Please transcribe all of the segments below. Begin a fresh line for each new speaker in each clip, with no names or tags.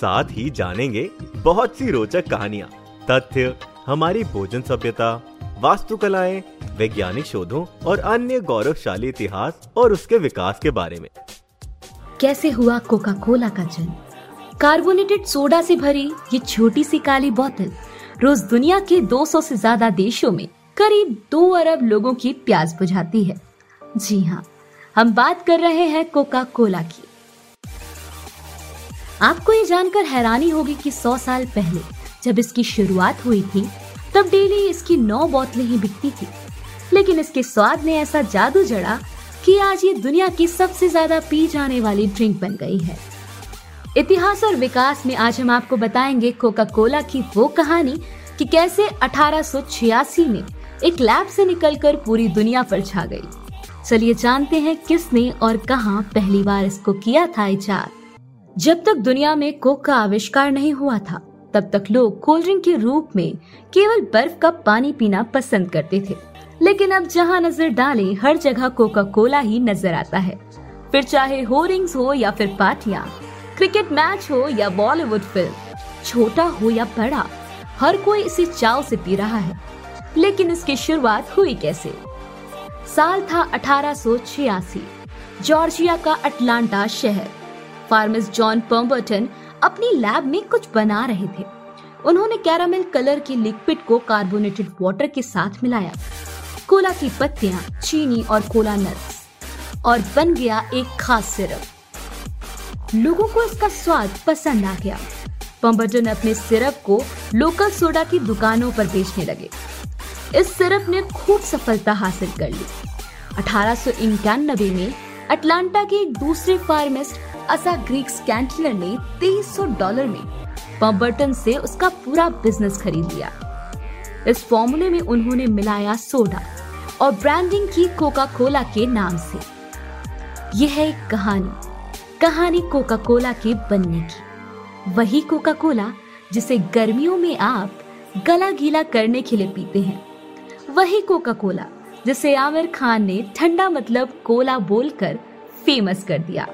साथ ही जानेंगे बहुत सी रोचक कहानियाँ, तथ्य, हमारी भोजन सभ्यता, वास्तुकलाएँ, वैज्ञानिक शोधों और अन्य गौरवशाली इतिहास और उसके विकास के बारे में।
कैसे हुआ कोका कोला का जन्म? कार्बोनेटेड सोडा से भरी ये छोटी सी काली बोतल रोज दुनिया के 200 से ज़्यादा देशों में करीब दो अरब लोगों की प्यास बुझाती है। जी हाँ हम बात कर रहे हैं कोका कोला की। आपको ये जानकर हैरानी होगी कि 100 साल पहले जब इसकी शुरुआत हुई थी, तब डेली इसकी नौ बोतलें ही बिकती थी। लेकिन इसके स्वाद ने ऐसा जादू जड़ा कि आज ये दुनिया की सबसे ज़्यादा पी जाने वाली ड्रिंक बन गई है। इतिहास और विकास में आज हम आपको बताएँगे कोका कोला की वो कहानी कि कैसे 1886 में एक लैब से निकलकर पूरी दुनिया पर छा गई। चलिए जानते हैं किसने और कहाँ पहली बार इसको किया था इजाद। जब तक दुनिया में कोक का आविष्कार नहीं हुआ था, तब तक लोग कोल्ड ड्रिंक के रूप में केवल बर्फ़ का पानी पीना पसंद करते थे। लेकिन अब जहाँ नज़र डाले, हर जगह कोका कोला ही नज़र आता है। फिर चाहे होरिंग्स हो या फिर पार्टियाँ, क्रिकेट मैच हो या बॉलीवुड फ़िल्म, छोटा हो या बड़ा, हर कोई इसे चाव से पी रहा है। लेकिन इसकी शुरुआत हुई कैसे? साल था अठारह सौ छियासी, जॉर्जिया का अटलांटा शहर। फार्मिस जॉन पर्बर्टन अपनी लैब में कुछ बना रहे थे। उन्होंने कैरामेल कलर की लिक्विड को कार्बोनेटेड वाटर के साथ मिलाया। कोला की पत्तियाँ, चीनी और कोला नट्स। और बन गया एक खास सिरप। लोगों को इसका स्वाद पसंद आ गया। पंबर्टन अपने सिरप को लोकल सोडा की दुकानों पर बेचने लगे। इस सिरप ने खूब सफलता हासिल कर ली। अठारह में अटलांटा के एक दूसरे फार्मिस्ट असा ग्रीक स्कैंटलर ने 2300 डॉलर में पंबर्टन से उसका पूरा बिज़नेस खरीद लिया। इस फॉर्मूले में उन्होंने मिलाया सोडा और ब्रांडिंग की कोका कोला के नाम से। यह है एक कहानी कहानी कोका कोला के बनने की। वही कोका कोला जिसे गर्मियों में आप गला गीला करने के लिए पीते हैं। वही कोका कोला जिसे आमिर खान ने ठंडा मतलब कोला बोलकर फ़ेमस कर दिया।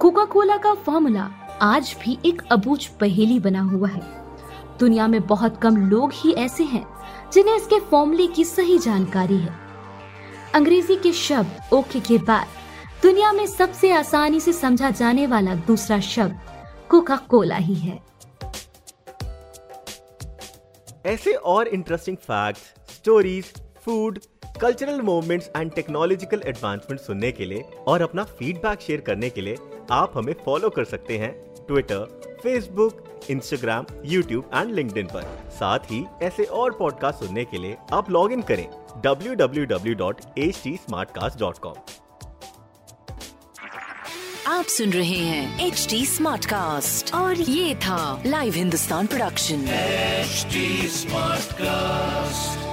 कोका कोला का फॉर्मूला आज भी एक अबूझ पहेली बना हुआ है। दुनिया में बहुत कम लोग ही ऐसे हैं जिन्हें इसके फॉर्मूले की सही जानकारी है। अंग्रेज़ी के शब्द ओके के बाद दुनिया में सबसे आसानी से समझा जाने वाला दूसरा शब्द कोका कोला ही है।
ऐसे और interesting facts stories food cultural movements and technological advancement सुनने के लिए और अपना फीडबैक शेयर करने के लिए आप हमें फॉलो कर सकते हैं Twitter Facebook Instagram YouTube and link पर। साथ ही ऐसे और पॉडकास्ट सुनने के लिए आप लॉग इन करें www.htsmartcast.com
आप सुन रहे हैं एच डी स्मार्ट कास्ट और ये था live Hindustan production
HD Smartcast.